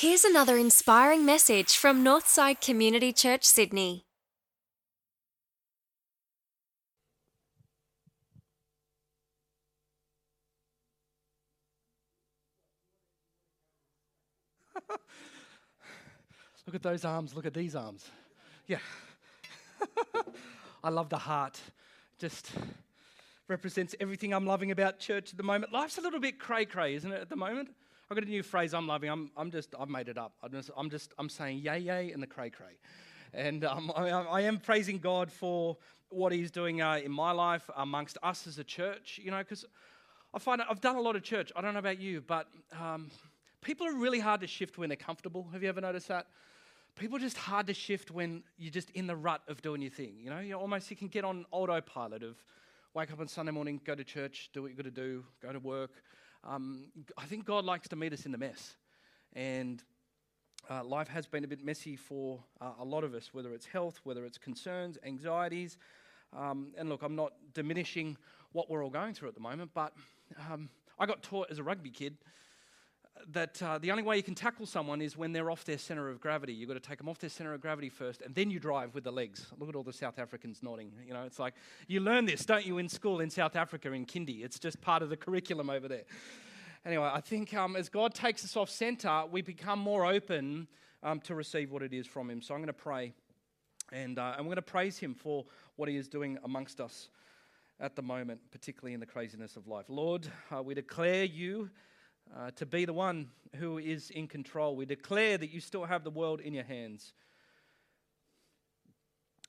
Here's another inspiring message from Northside Community Church, Sydney. Look at those arms, look at these arms. Yeah. I love the heart. Just represents everything I'm loving about church at the moment. Life's a little bit cray cray, isn't it, at the moment? I've got a new phrase I'm loving. I'm, I'm just, I've made it up. I'm just, I'm just, I'm saying yay, yay, and the cray cray. And um, I, I, am praising God for what He's doing uh, in my life amongst us as a church, you know, because I find I've done a lot of church. I don't know about you, but um, people are really hard to shift when they're comfortable. Have you ever noticed that? People are just hard to shift when you're just in the rut of doing your thing. You know, you almost you can get on autopilot of wake up on Sunday morning, go to church, do what you got to do, go to work. Um, I think God likes to meet us in the mess. And uh, life has been a bit messy for uh, a lot of us, whether it's health, whether it's concerns, anxieties. Um, and look, I'm not diminishing what we're all going through at the moment, but um, I got taught as a rugby kid that uh, the only way you can tackle someone is when they're off their center of gravity. You've got to take them off their center of gravity first, and then you drive with the legs. Look at all the South Africans nodding. You know, it's like you learn this, don't you, in school in South Africa in kindy? It's just part of the curriculum over there. Anyway, I think um, as God takes us off center, we become more open um, to receive what it is from Him. So I'm going to pray, and, uh, we're going to praise Him for what He is doing amongst us at the moment, particularly in the craziness of life. Lord, uh, we declare you uh, to be the one who is in control. We declare that you still have the world in your hands.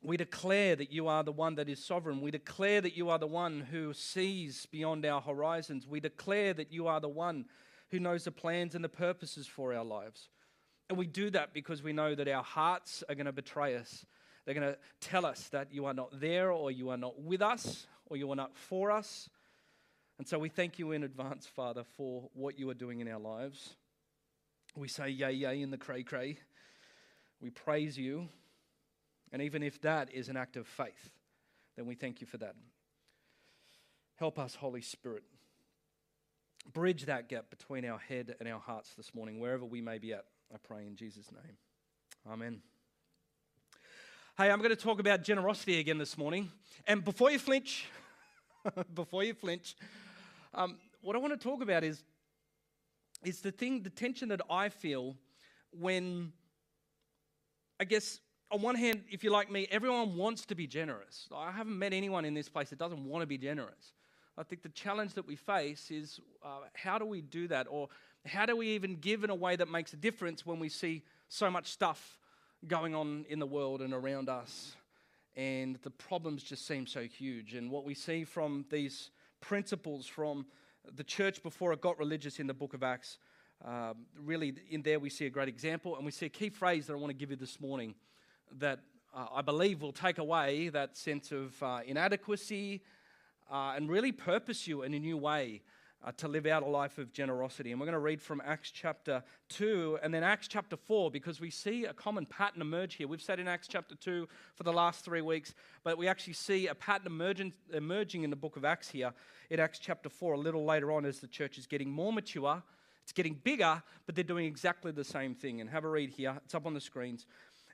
We declare that you are the one that is sovereign. We declare that you are the one who sees beyond our horizons. We declare that you are the one who knows the plans and the purposes for our lives. And we do that because we know that our hearts are going to betray us. They're going to tell us that you are not there, or you are not with us, or you are not for us. And so we thank you in advance, Father, for what you are doing in our lives. We say yay, yay in the cray cray. We praise you. And even if that is an act of faith, then we thank you for that. Help us, Holy Spirit. Bridge that gap between our head and our hearts this morning, wherever we may be at. I pray in Jesus' name. Amen. Hey, I'm going to talk about generosity again this morning. And before you flinch, before you flinch, um, what I want to talk about is, is the thing, the tension that I feel when, I guess, on one hand, if you're like me, everyone wants to be generous. I haven't met anyone in this place that doesn't want to be generous. I think the challenge that we face is uh, how do we do that? Or how do we even give in a way that makes a difference when we see so much stuff going on in the world and around us? And the problems just seem so huge. And what we see from these principles from the church before it got religious in the book of Acts. Um, really, in there we see a great example, and we see a key phrase that I want to give you this morning that uh, I believe will take away that sense of uh, inadequacy uh, and really purpose you in a new way uh, to live out a life of generosity. And we're going to read from Acts chapter 2 and then Acts chapter 4 because we see a common pattern emerge here. We've said in Acts chapter 2 for the last three weeks, but we actually see a pattern emerging, emerging in the book of Acts here in Acts chapter 4 a little later on as the church is getting more mature. It's getting bigger, but they're doing exactly the same thing. And have a read here. It's up on the screens.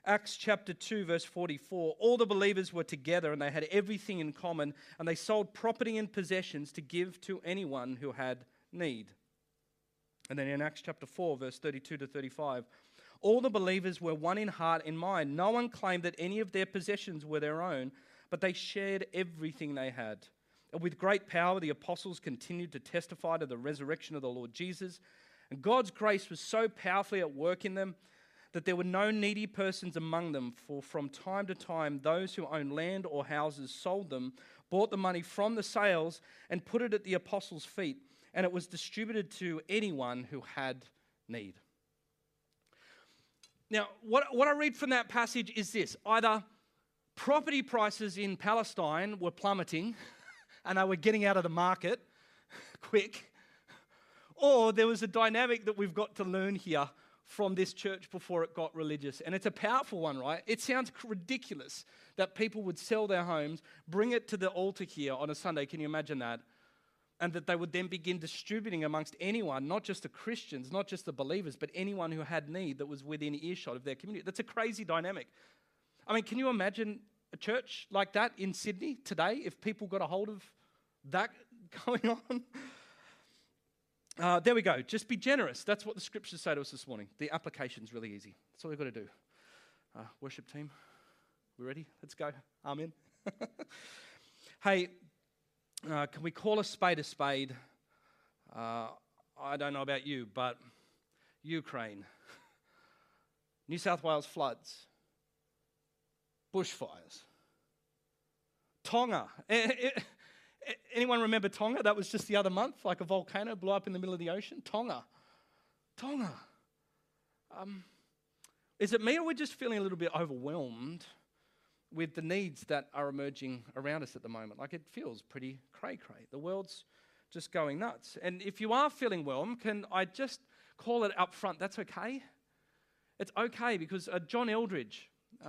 Acts chapter 2, verse 44, all the believers were together and they had everything in common, and they sold property and possessions to give to anyone who had need. And then in Acts chapter 4, verse 32 to 35, all the believers were one in heart and mind. No one claimed that any of their possessions were their own, but they shared everything they had. And with great power, the apostles continued to testify to the resurrection of the Lord Jesus. And God's grace was so powerfully at work in them that there were no needy persons among them, for from time to time those who owned land or houses sold them, bought the money from the sales, and put it at the apostles' feet, and it was distributed to anyone who had need. Now, what, what I read from that passage is this either property prices in Palestine were plummeting and they were getting out of the market quick, or there was a dynamic that we've got to learn here from this church before it got religious. And it's a powerful one, right? It sounds ridiculous that people would sell their homes, bring it to the altar here on a Sunday. Can you imagine that? and that they would then begin distributing amongst anyone, not just the Christians, not just the believers, but anyone who had need that was within earshot of their community. That's a crazy dynamic. I mean, can you imagine a church like that in Sydney today if people got a hold of that going on? Uh, there we go. Just be generous. That's what the scriptures say to us this morning. The application's really easy. That's all we've got to do. Uh, worship team, we ready? Let's go. Amen. hey, uh, can we call a spade a spade? Uh, I don't know about you, but Ukraine, New South Wales floods, bushfires, Tonga. Anyone remember Tonga? That was just the other month, like a volcano blew up in the middle of the ocean. Tonga. Tonga. Um, is it me or we're just feeling a little bit overwhelmed with the needs that are emerging around us at the moment? Like it feels pretty cray cray. The world's just going nuts. And if you are feeling whelmed, can I just call it up front? That's okay. It's okay because uh, John Eldredge, uh,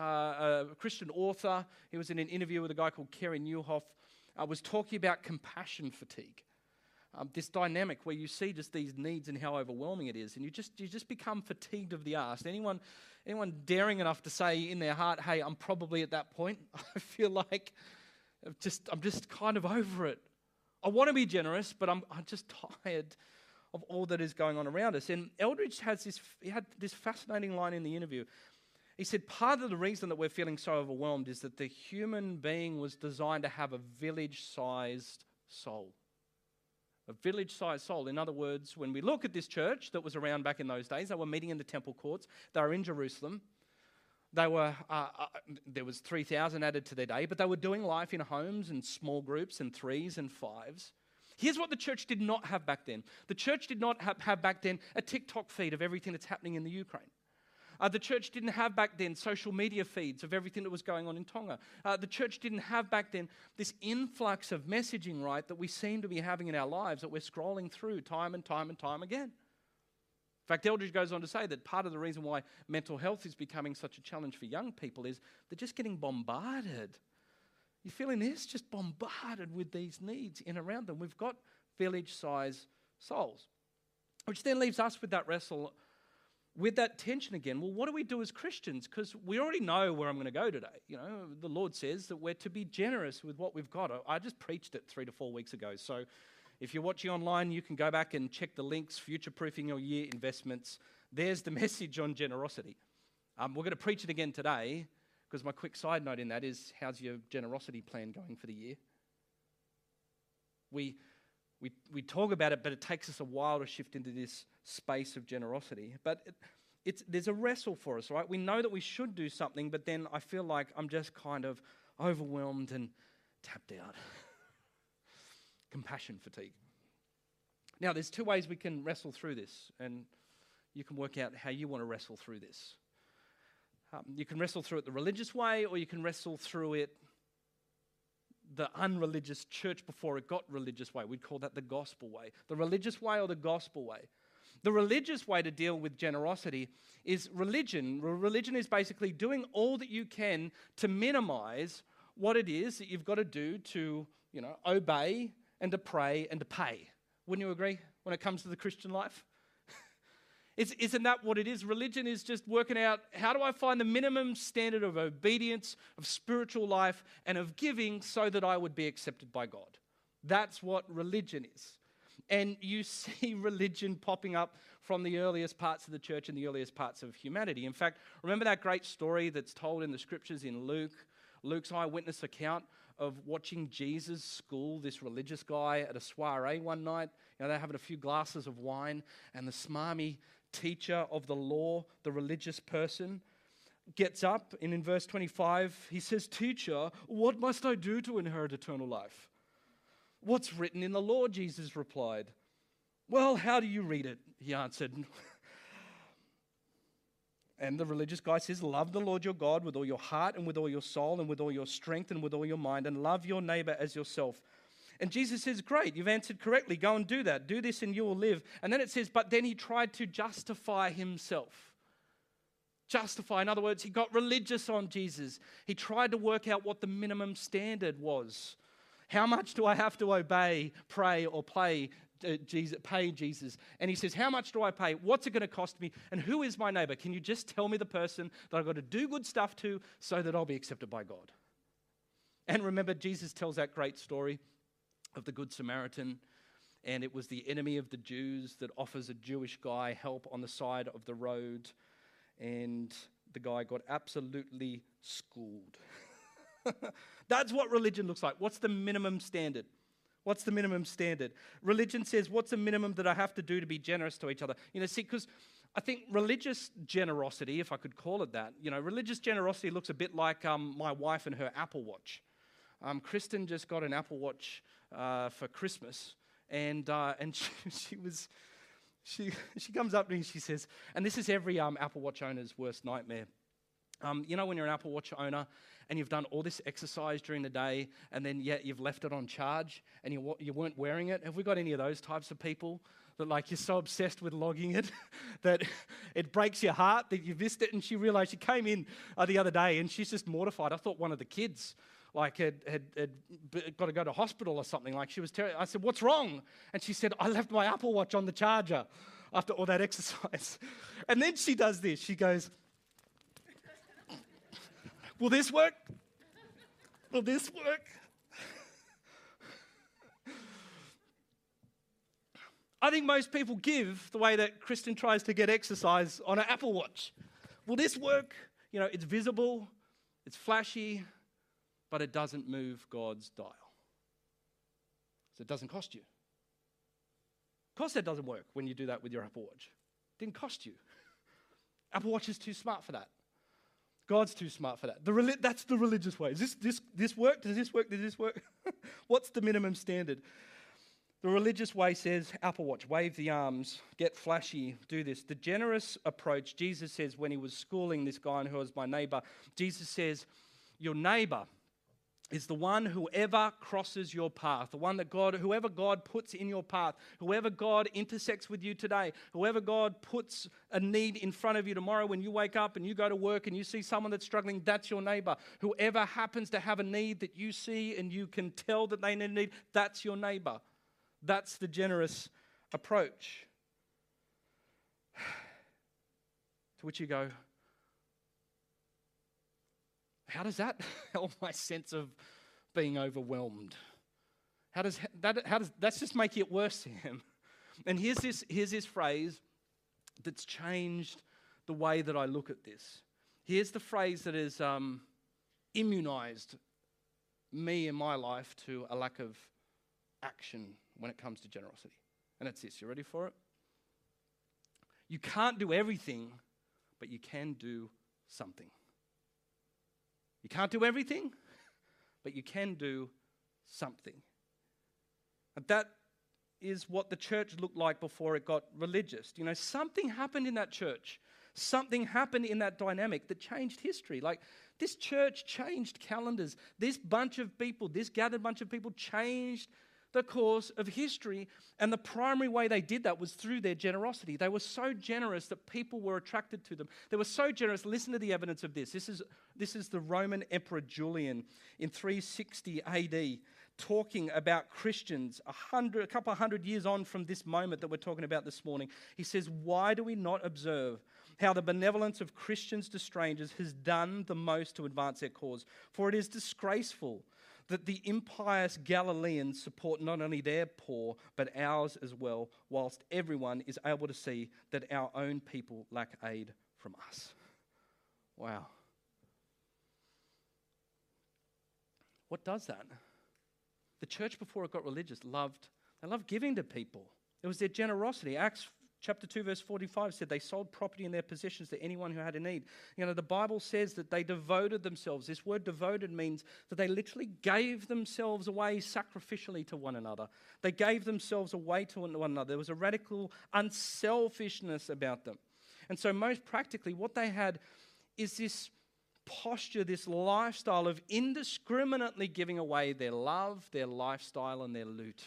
a Christian author, he was in an interview with a guy called Carey Nieuwhof uh, was talking about compassion fatigue. Um, this dynamic where you see just these needs and how overwhelming it is, and you just you just become fatigued of the ask. Anyone, anyone daring enough to say in their heart, "Hey, I'm probably at that point. I feel like I'm just I'm just kind of over it. I want to be generous, but I'm I'm just tired of all that is going on around us." And Eldredge has this he had this fascinating line in the interview. He said, Part of the reason that we're feeling so overwhelmed is that the human being was designed to have a village sized soul. A village sized soul. In other words, when we look at this church that was around back in those days, they were meeting in the temple courts, they were in Jerusalem. They were, uh, uh, there was 3,000 added to their day, but they were doing life in homes and small groups and threes and fives. Here's what the church did not have back then the church did not have, have back then a TikTok feed of everything that's happening in the Ukraine. Uh, the church didn't have back then social media feeds of everything that was going on in Tonga. Uh, the church didn't have back then this influx of messaging, right, that we seem to be having in our lives that we're scrolling through time and time and time again. In fact, Eldredge goes on to say that part of the reason why mental health is becoming such a challenge for young people is they're just getting bombarded. You're feeling this? Just bombarded with these needs in around them. We've got village size souls, which then leaves us with that wrestle with that tension again, well, what do we do as Christians? Because we already know where I'm going to go today. You know, the Lord says that we're to be generous with what we've got. I just preached it three to four weeks ago. So if you're watching online, you can go back and check the links, future proofing your year investments. There's the message on generosity. Um, we're going to preach it again today because my quick side note in that is how's your generosity plan going for the year? We, we, we talk about it, but it takes us a while to shift into this space of generosity. But it, it's, there's a wrestle for us, right? We know that we should do something, but then I feel like I'm just kind of overwhelmed and tapped out. Compassion fatigue. Now, there's two ways we can wrestle through this, and you can work out how you want to wrestle through this. Um, you can wrestle through it the religious way, or you can wrestle through it the unreligious church before it got religious way. We'd call that the gospel way. The religious way or the gospel way. The religious way to deal with generosity is religion. Religion is basically doing all that you can to minimize what it is that you've got to do to, you know, obey and to pray and to pay. Wouldn't you agree when it comes to the Christian life? Isn't that what it is? Religion is just working out how do I find the minimum standard of obedience, of spiritual life, and of giving so that I would be accepted by God. That's what religion is. And you see religion popping up from the earliest parts of the church and the earliest parts of humanity. In fact, remember that great story that's told in the scriptures in Luke, Luke's eyewitness account of watching Jesus school this religious guy at a soiree one night. You know, they're having a few glasses of wine, and the smarmy teacher of the law, the religious person, gets up and in verse 25 he says, Teacher, what must I do to inherit eternal life? What's written in the law? Jesus replied. Well, how do you read it? He answered. and the religious guy says, Love the Lord your God with all your heart and with all your soul and with all your strength and with all your mind, and love your neighbor as yourself. And Jesus says, Great, you've answered correctly. Go and do that. Do this and you will live. And then it says, But then he tried to justify himself. Justify. In other words, he got religious on Jesus. He tried to work out what the minimum standard was. How much do I have to obey, pray, or play uh, Jesus, pay Jesus. And he says, How much do I pay? What's it going to cost me? And who is my neighbor? Can you just tell me the person that I've got to do good stuff to so that I'll be accepted by God? And remember, Jesus tells that great story of the Good Samaritan. And it was the enemy of the Jews that offers a Jewish guy help on the side of the road. And the guy got absolutely schooled. That's what religion looks like. What's the minimum standard? What's the minimum standard? Religion says, what's the minimum that I have to do to be generous to each other? You know, see, because I think religious generosity, if I could call it that, you know, religious generosity looks a bit like um, my wife and her Apple Watch. Um, Kristen just got an Apple Watch uh, for Christmas, and uh, and she, she, was. She, she comes up to me and she says, and this is every um, Apple Watch owner's worst nightmare. Um, you know, when you're an Apple Watch owner and you've done all this exercise during the day and then yet you've left it on charge and you, you weren't wearing it? Have we got any of those types of people that, like, you're so obsessed with logging it that it breaks your heart that you missed it? And she realized she came in uh, the other day and she's just mortified. I thought one of the kids like had, had, had, got to go to hospital or something. Like she was I said, What's wrong? And she said, I left my Apple Watch on the charger after all that exercise. And then she does this. She goes, Will this work? Will this work? I think most people give the way that Kristen tries to get exercise on an Apple Watch. Will this work? You know, it's visible, it's flashy, but it doesn't move God's dial. So it doesn't cost you. Of course, that doesn't work when you do that with your Apple Watch. It didn't cost you. Apple Watch is too smart for that. God's too smart for that. The, that's the religious way. Does this, this, this work? Does this work? Does this work? What's the minimum standard? The religious way says, Apple Watch, wave the arms, get flashy, do this. The generous approach, Jesus says when he was schooling this guy who was my neighbor, Jesus says, Your neighbor is the one whoever crosses your path, the one that God, whoever God puts in your path, whoever God intersects with you today, whoever God puts a need in front of you tomorrow when you wake up and you go to work and you see someone that's struggling, that's your neighbor. Whoever happens to have a need that you see and you can tell that they need a need, that's your neighbor. That's the generous approach. To which you go, how does that help my sense of being overwhelmed? How does that, how does, that's just making it worse for him. And here's this, here's this phrase that's changed the way that I look at this. Here's the phrase that has um, immunized me in my life to a lack of action when it comes to generosity. And it's this. You ready for it? You can't do everything, but you can do something. You can't do everything, but you can do something. And that is what the church looked like before it got religious. You know, something happened in that church. Something happened in that dynamic that changed history. Like this church changed calendars. This bunch of people, this gathered bunch of people changed the course of history. And the primary way they did that was through their generosity. They were so generous that people were attracted to them. They were so generous. Listen to the evidence of this. This is, this is the Roman Emperor Julian in 360 AD talking about Christians a, hundred, a couple hundred years on from this moment that we're talking about this morning. He says, Why do we not observe how the benevolence of Christians to strangers has done the most to advance their cause? For it is disgraceful that the impious Galileans support not only their poor, but ours as well, whilst everyone is able to see that our own people lack aid from us. Wow. What does that? The church before it got religious loved, they loved giving to people. It was their generosity. Acts chapter 2 verse 45 said they sold property and their possessions to anyone who had a need. You know the bible says that they devoted themselves. This word devoted means that they literally gave themselves away sacrificially to one another. They gave themselves away to one another. There was a radical unselfishness about them. And so most practically what they had is this posture this lifestyle of indiscriminately giving away their love their lifestyle and their loot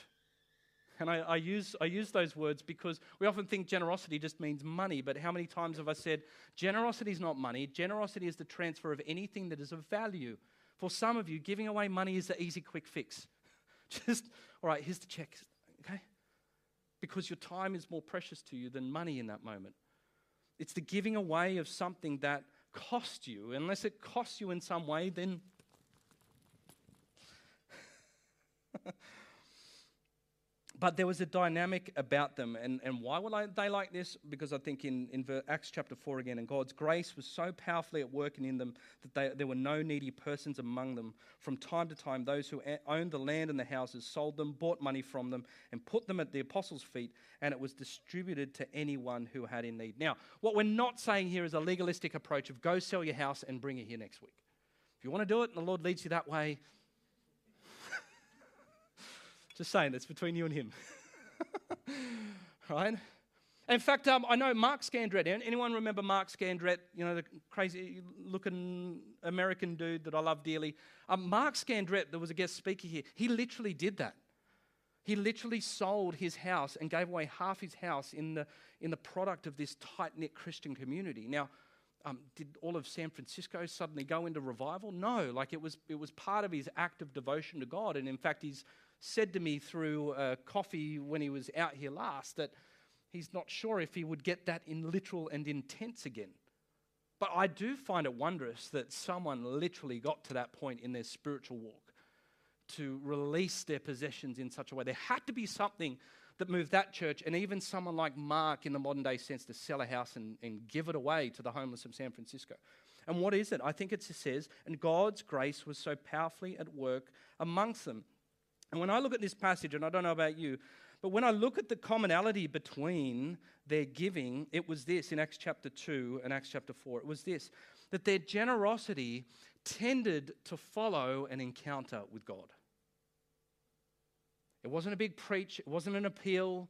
and I, I, use, I use those words because we often think generosity just means money, but how many times have I said, generosity is not money? Generosity is the transfer of anything that is of value. For some of you, giving away money is the easy, quick fix. Just, all right, here's the check, okay? Because your time is more precious to you than money in that moment. It's the giving away of something that cost you. Unless it costs you in some way, then but there was a dynamic about them. And, and why were they like this? Because I think in, in Acts chapter 4 again, and God's grace was so powerfully at work in them that they, there were no needy persons among them. From time to time, those who owned the land and the houses sold them, bought money from them, and put them at the apostles' feet, and it was distributed to anyone who had in need. Now, what we're not saying here is a legalistic approach of go sell your house and bring it here next week. If you want to do it and the Lord leads you that way, just saying, that's between you and him. right? In fact, um, I know Mark Scandrette. Anyone remember Mark Scandrette? You know, the crazy looking American dude that I love dearly. Um, Mark Scandrette, there was a guest speaker here. He literally did that. He literally sold his house and gave away half his house in the, in the product of this tight knit Christian community. Now, um, did all of San Francisco suddenly go into revival? No, like it was, it was part of his act of devotion to God. And in fact, he's said to me through coffee when he was out here last that he's not sure if he would get that in literal and intense again. But I do find it wondrous that someone literally got to that point in their spiritual walk to release their possessions in such a way. There had to be something that moved that church, and even someone like Mark in the modern day sense, to sell a house and, and give it away to the homeless of San Francisco. And what is it? I think it says, and God's grace was so powerfully at work amongst them. And when I look at this passage, and I don't know about you, but when I look at the commonality between their giving, it was this in Acts chapter 2 and Acts chapter 4. It was this that their generosity tended to follow an encounter with God. It wasn't a big preach, it wasn't an appeal.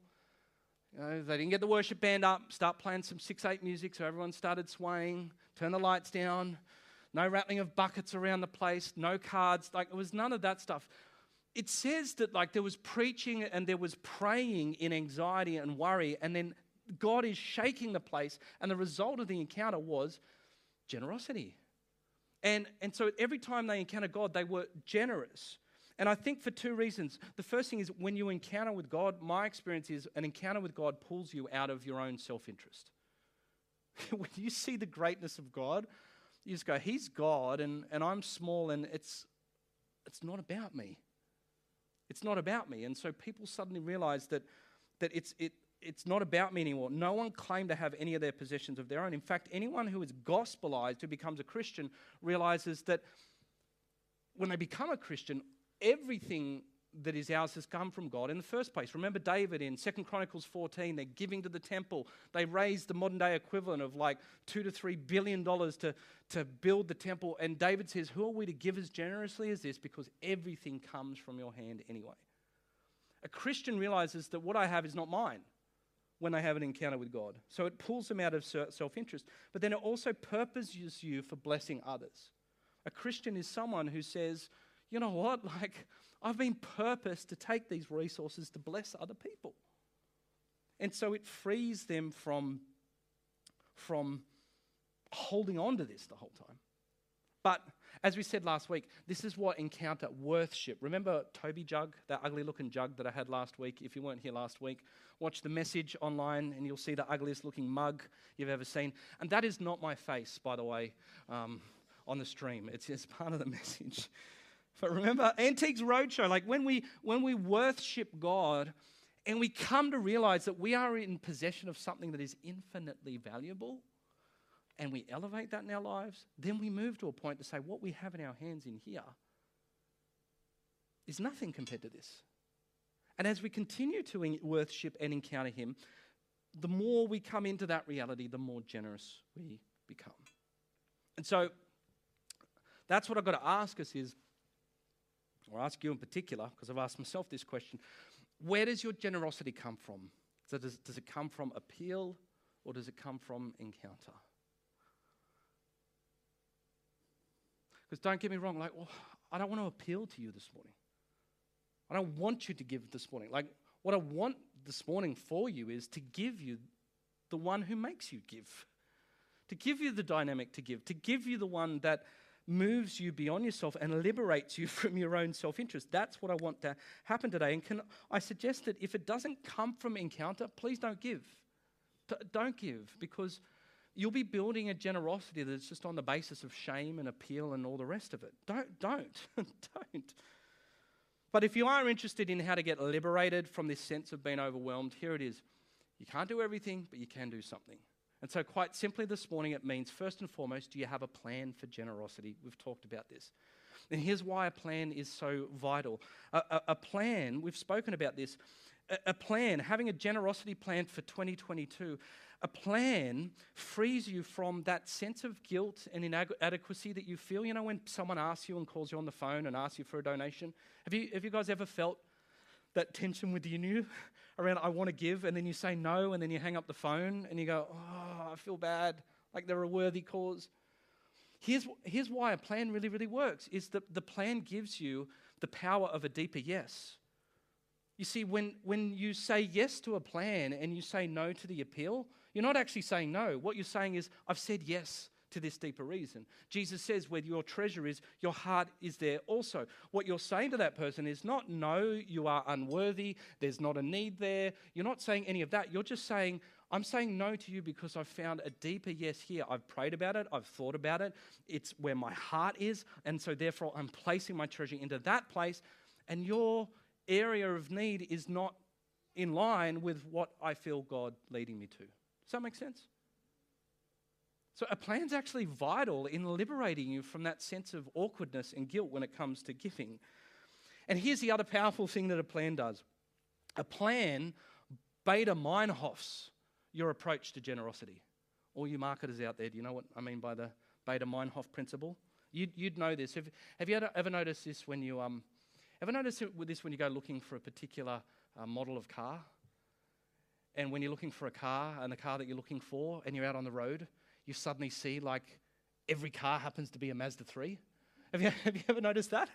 You know, they didn't get the worship band up, start playing some 6 8 music, so everyone started swaying, turn the lights down, no rattling of buckets around the place, no cards. Like, it was none of that stuff it says that like there was preaching and there was praying in anxiety and worry, and then God is shaking the place, and the result of the encounter was generosity. And, and so every time they encountered God, they were generous. And I think for two reasons. The first thing is when you encounter with God, my experience is an encounter with God pulls you out of your own self interest. when you see the greatness of God, you just go, He's God, and, and I'm small, and it's, it's not about me. It's not about me. And so people suddenly realize that, that it's, it, it's not about me anymore. No one claimed to have any of their possessions of their own. In fact, anyone who is gospelized, who becomes a Christian, realizes that when they become a Christian, everything that is ours has come from God in the first place. Remember David in Second Chronicles 14, they're giving to the temple. They raised the modern day equivalent of like two to three billion dollars to, to build the temple. And David says, Who are we to give as generously as this? Because everything comes from your hand anyway. A Christian realizes that what I have is not mine when they have an encounter with God. So it pulls them out of self interest. But then it also purposes you for blessing others. A Christian is someone who says, you know what? Like, I've been purposed to take these resources to bless other people. And so it frees them from, from holding on to this the whole time. But as we said last week, this is what encounter worthship. Remember Toby Jug, that ugly looking jug that I had last week? If you weren't here last week, watch the message online and you'll see the ugliest looking mug you've ever seen. And that is not my face, by the way, um, on the stream. It's, it's part of the message. But remember, Antiques Roadshow, like when we when we worship God and we come to realize that we are in possession of something that is infinitely valuable, and we elevate that in our lives, then we move to a point to say what we have in our hands in here is nothing compared to this. And as we continue to worship and encounter Him, the more we come into that reality, the more generous we become. And so that's what I've got to ask us is or ask you in particular, because I've asked myself this question where does your generosity come from? So does, does it come from appeal or does it come from encounter? Because don't get me wrong, like, well, I don't want to appeal to you this morning. I don't want you to give this morning. Like, what I want this morning for you is to give you the one who makes you give, to give you the dynamic to give, to give you the one that moves you beyond yourself and liberates you from your own self interest. That's what I want to happen today. And can I suggest that if it doesn't come from encounter, please don't give. Don't give because you'll be building a generosity that's just on the basis of shame and appeal and all the rest of it. Don't, don't, don't. But if you are interested in how to get liberated from this sense of being overwhelmed, here it is. You can't do everything, but you can do something. And so, quite simply this morning, it means first and foremost, do you have a plan for generosity? We've talked about this. And here's why a plan is so vital. A, a, a plan, we've spoken about this, a, a plan, having a generosity plan for 2022, a plan frees you from that sense of guilt and inadequacy that you feel. You know, when someone asks you and calls you on the phone and asks you for a donation, have you, have you guys ever felt that tension within you around, I want to give, and then you say no, and then you hang up the phone and you go, oh, I feel bad, like they're a worthy cause? Here's, here's why a plan really, really works is that the plan gives you the power of a deeper yes. You see, when, when you say yes to a plan and you say no to the appeal, you're not actually saying no. What you're saying is, I've said yes to this deeper reason. Jesus says, where your treasure is, your heart is there also. What you're saying to that person is not, no, you are unworthy, there's not a need there. You're not saying any of that. You're just saying, I'm saying no to you because I've found a deeper yes here. I've prayed about it, I've thought about it, it's where my heart is, and so therefore I'm placing my treasure into that place, and your area of need is not in line with what I feel God leading me to. Does that make sense? So, a plan's actually vital in liberating you from that sense of awkwardness and guilt when it comes to giving. And here's the other powerful thing that a plan does a plan Baader Meinhofs your approach to generosity. All you marketers out there, do you know what I mean by the Baader Meinhof principle? You'd, you'd know this. Have, have you ever, noticed this when you um, ever noticed this when you go looking for a particular uh, model of car? And when you're looking for a car and the car that you're looking for, and you're out on the road, you suddenly see like every car happens to be a Mazda 3. Have you, have you ever noticed that?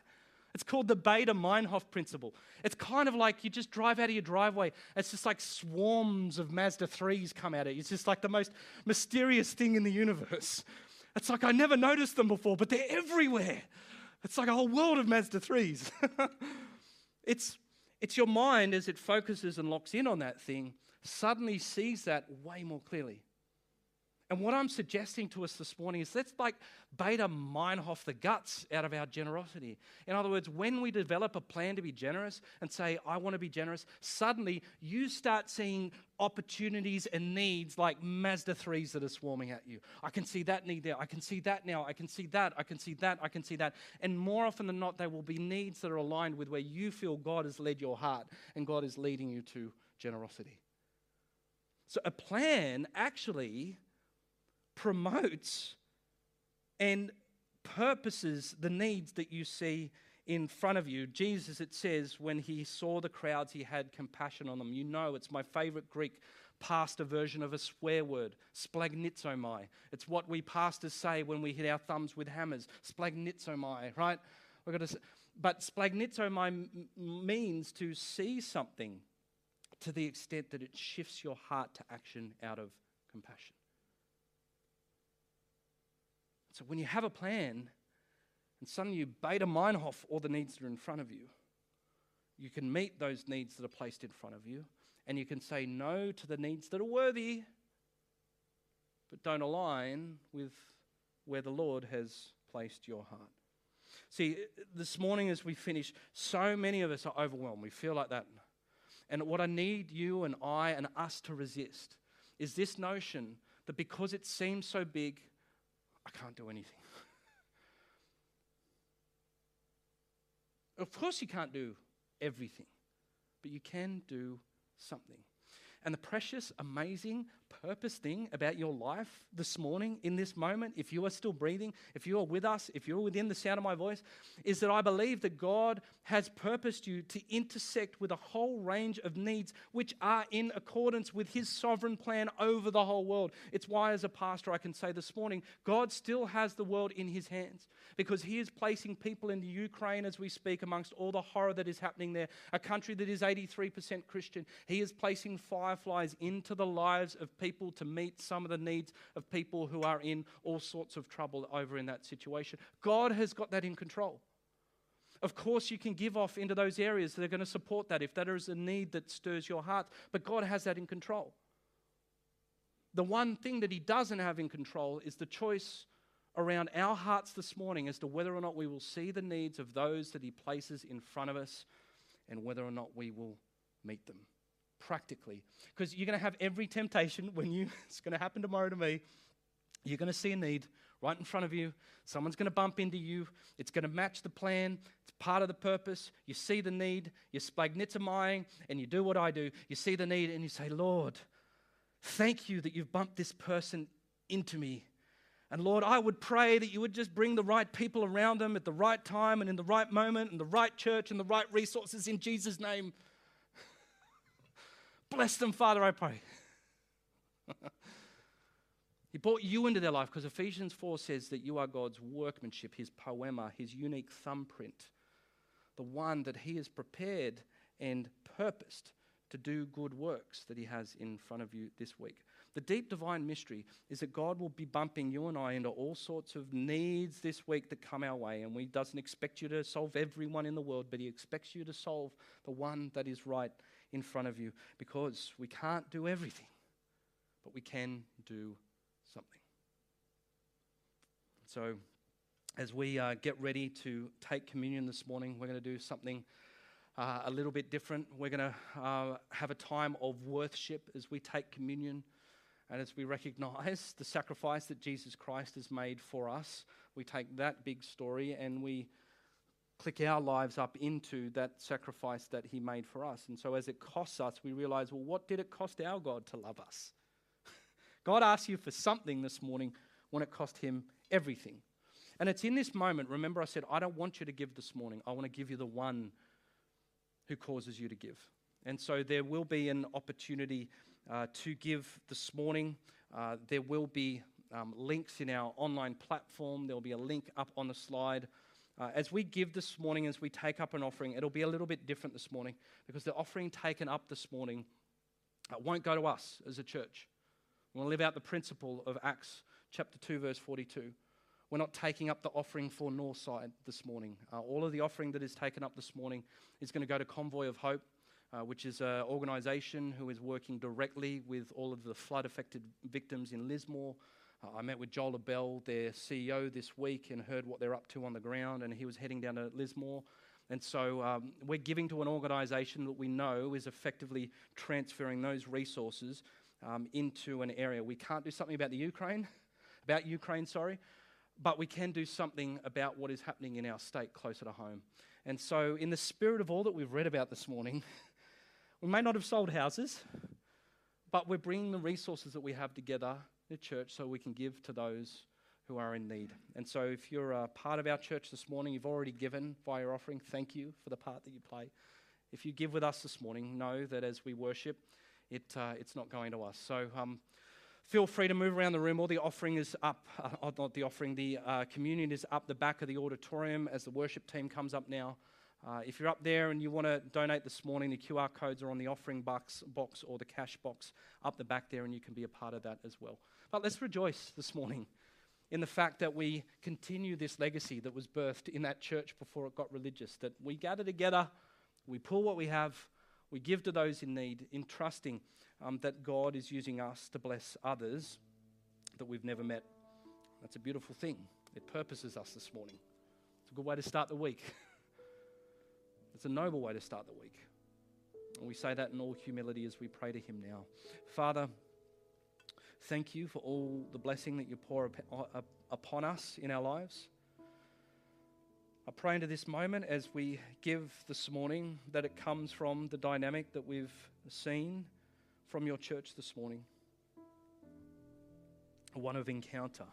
It's called the Baader Meinhof principle. It's kind of like you just drive out of your driveway. It's just like swarms of Mazda 3s come at it. It's just like the most mysterious thing in the universe. It's like I never noticed them before, but they're everywhere. It's like a whole world of Mazda 3s. it's, it's your mind as it focuses and locks in on that thing suddenly sees that way more clearly. And what I'm suggesting to us this morning is let's like Baader Meinhof the guts out of our generosity. In other words, when we develop a plan to be generous and say, I want to be generous, suddenly you start seeing opportunities and needs like Mazda 3s that are swarming at you. I can see that need there. I can see that now. I can see that. I can see that. I can see that. And more often than not, they will be needs that are aligned with where you feel God has led your heart and God is leading you to generosity. So a plan actually promotes and purposes the needs that you see in front of you. Jesus, it says, when he saw the crowds, he had compassion on them. You know, it's my favorite Greek pastor version of a swear word, splagnizomai. It's what we pastors say when we hit our thumbs with hammers, splagnizomai, right? We've got to, but splagnizomai means to see something to the extent that it shifts your heart to action out of compassion. So when you have a plan and suddenly you Baader Meinhof all the needs that are in front of you, you can meet those needs that are placed in front of you and you can say no to the needs that are worthy but don't align with where the Lord has placed your heart. See, this morning as we finish, so many of us are overwhelmed. We feel like that. And what I need you and I and us to resist is this notion that because it seems so big, I can't do anything. of course, you can't do everything, but you can do something. And the precious, amazing, purpose thing about your life this morning, in this moment, if you are still breathing, if you are with us, if you're within the sound of my voice, is that I believe that God has purposed you to intersect with a whole range of needs which are in accordance with His sovereign plan over the whole world. It's why, as a pastor, I can say this morning God still has the world in His hands because He is placing people in the Ukraine as we speak amongst all the horror that is happening there, a country that is 83% Christian. He is placing fireflies into the lives of people to meet some of the needs of people who are in all sorts of trouble over in that situation. God has got that in control. Of course, you can give off into those areas that are going to support that if that is a need that stirs your heart, but God has that in control. The one thing that He doesn't have in control is the choice around our hearts this morning as to whether or not we will see the needs of those that He places in front of us and whether or not we will meet them practically. Because you're going to have every temptation when you, it's going to happen tomorrow to me. You're going to see a need right in front of you. Someone's going to bump into you. It's going to match the plan. It's part of the purpose. You see the need. You're splagnitsamying and you do what I do. You see the need and you say, Lord, thank you that you've bumped this person into me. And Lord, I would pray that you would just bring the right people around them at the right time and in the right moment and the right church and the right resources in Jesus' name. Bless them, Father, I pray. he brought you into their life because Ephesians 4 says that you are God's workmanship, his poema, his unique thumbprint, the one that he has prepared and purposed to do good works that he has in front of you this week. The deep divine mystery is that God will be bumping you and I into all sorts of needs this week that come our way. And He doesn't expect you to solve everyone in the world, but He expects you to solve the one that is right in front of you because we can't do everything, but we can do something. So, as we uh, get ready to take communion this morning, we're going to do something uh, a little bit different. We're going to uh, have a time of worship as we take communion. And as we recognize the sacrifice that Jesus Christ has made for us, we take that big story and we click our lives up into that sacrifice that he made for us. And so as it costs us, we realize, well, what did it cost our God to love us? God asked you for something this morning when it cost him everything. And it's in this moment, remember I said, I don't want you to give this morning. I want to give you the one who causes you to give. And so there will be an opportunity uh, to give this morning. Uh, there will be um, links in our online platform. There will be a link up on the slide. Uh, as we give this morning, as we take up an offering, it'll be a little bit different this morning because the offering taken up this morning uh, won't go to us as a church. We want to live out the principle of Acts chapter 2, verse 42. We're not taking up the offering for Northside this morning. Uh, all of the offering that is taken up this morning is going to go to Convoy of Hope uh, which is an organisation who is working directly with all of the flood affected victims in Lismore. Uh, I met with Joel Bell, their CEO, this week and heard what they're up to on the ground, and he was heading down to Lismore. And so um, we're giving to an organisation that we know is effectively transferring those resources um, into an area. We can't do something about the Ukraine, about Ukraine, sorry, but we can do something about what is happening in our state closer to home. And so, in the spirit of all that we've read about this morning, We may not have sold houses, but we're bringing the resources that we have together the church so we can give to those who are in need. And so, if you're a part of our church this morning, you've already given via your offering, thank you for the part that you play. If you give with us this morning, know that as we worship, it, uh, it's not going to us. So, um, feel free to move around the room. All the offering is up, uh, not the offering, the uh, communion is up the back of the auditorium as the worship team comes up now. Uh, if you're up there and you want to donate this morning, the QR codes are on the offering box, box or the cash box up the back there, and you can be a part of that as well. But let's rejoice this morning in the fact that we continue this legacy that was birthed in that church before it got religious. That we gather together, we pull what we have, we give to those in need, in trusting um, that God is using us to bless others that we've never met. That's a beautiful thing. It purposes us this morning. It's a good way to start the week. It's a noble way to start the week. And we say that in all humility as we pray to Him now. Father, thank you for all the blessing that you pour upon us in our lives. I pray into this moment as we give this morning that it comes from the dynamic that we've seen from your church this morning one of encounter,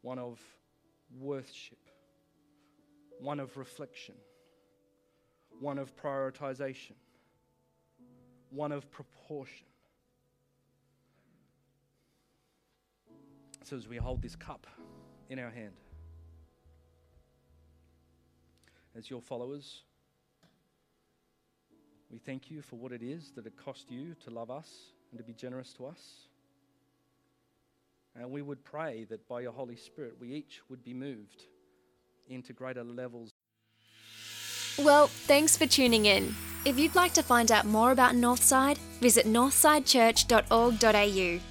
one of worship, one of reflection one of prioritization, one of proportion. So, as we hold this cup in our hand, as your followers, We thank you for what it is that it cost you to love us and to be generous to us. And we would pray that by your Holy Spirit, we each would be moved into greater levels. Well, thanks for tuning in. If you'd like to find out more about Northside, visit northsidechurch.org.au.